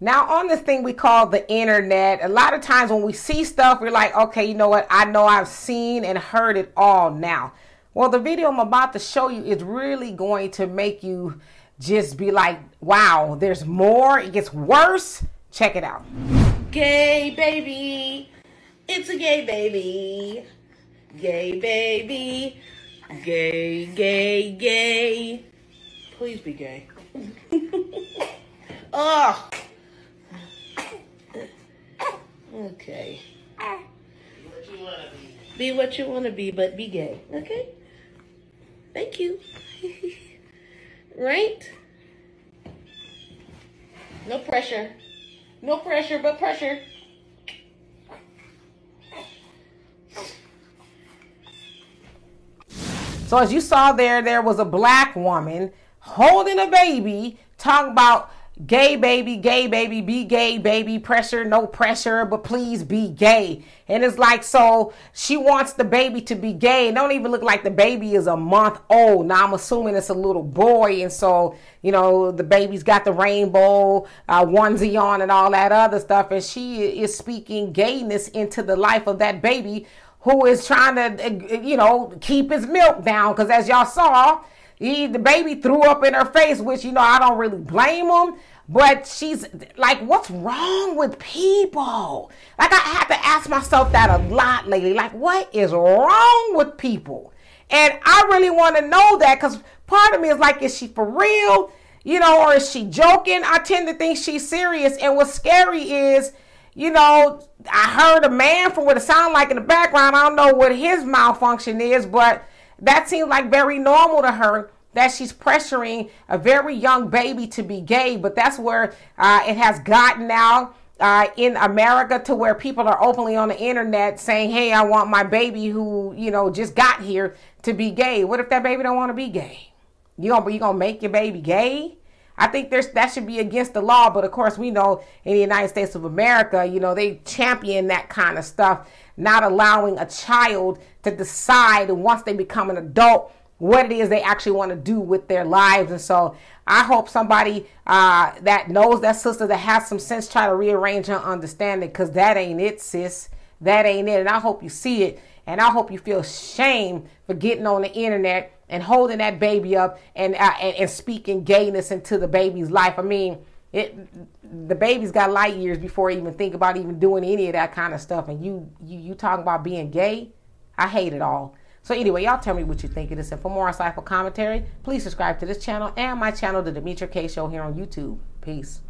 Now, on this thing we call the internet, a lot of times when we see stuff, we're like, okay, you know what? I know I've seen and heard it all now. Well, the video I'm about to show you is really going to make you just be like, wow, there's more. It gets worse. Check it out. Gay baby. It's a gay baby. Gay baby. Gay, gay, gay. Please be gay. Ugh. Okay. Be what you want to be, but be gay. Okay? Thank you. right? No pressure. No pressure, but pressure. So as you saw there, there was a black woman holding a baby, talking about gay baby, gay baby, be gay baby, pressure, no pressure, but please be gay. And it's like, so she wants the baby to be gay. It don't even look like the baby is a month old. Now I'm assuming it's a little boy. And so, you know, the baby's got the rainbow uh, onesie on and all that other stuff. And she is speaking gayness into the life of that baby who is trying to, you know, keep his milk down. Cause as y'all saw, he, the baby threw up in her face, which, you know, I don't really blame him. But she's like, what's wrong with people? Like, I have to ask myself that a lot lately. Like, what is wrong with people? And I really want to know that because part of me is like, is she for real? You know, or is she joking? I tend to think she's serious. And what's scary is, you know, I heard a man from what it sounded like in the background. I don't know what his malfunction is, but that seems like very normal to her that she's pressuring a very young baby to be gay. But that's where uh, it has gotten now. Uh, in America, to where people are openly on the internet saying, "Hey, I want my baby who you know just got here to be gay." What if that baby don't want to be gay? You gonna you gonna make your baby gay? I think there's that should be against the law, but of course we know in the United States of America, you know, they champion that kind of stuff, not allowing a child to decide once they become an adult what it is they actually want to do with their lives. And so I hope somebody uh, that knows that sister that has some sense try to rearrange her understanding because that ain't it, sis. That ain't it. And I hope you see it. And I hope you feel shame for getting on the internet and holding that baby up and, uh, and, and speaking gayness into the baby's life. I mean, it the baby's got light years before even think about even doing any of that kind of stuff. And you you you talking about being gay? I hate it all. So anyway, y'all tell me what you think of this. And for more insightful commentary, please subscribe to this channel and my channel, The Demetra Kaye Show here on YouTube. Peace.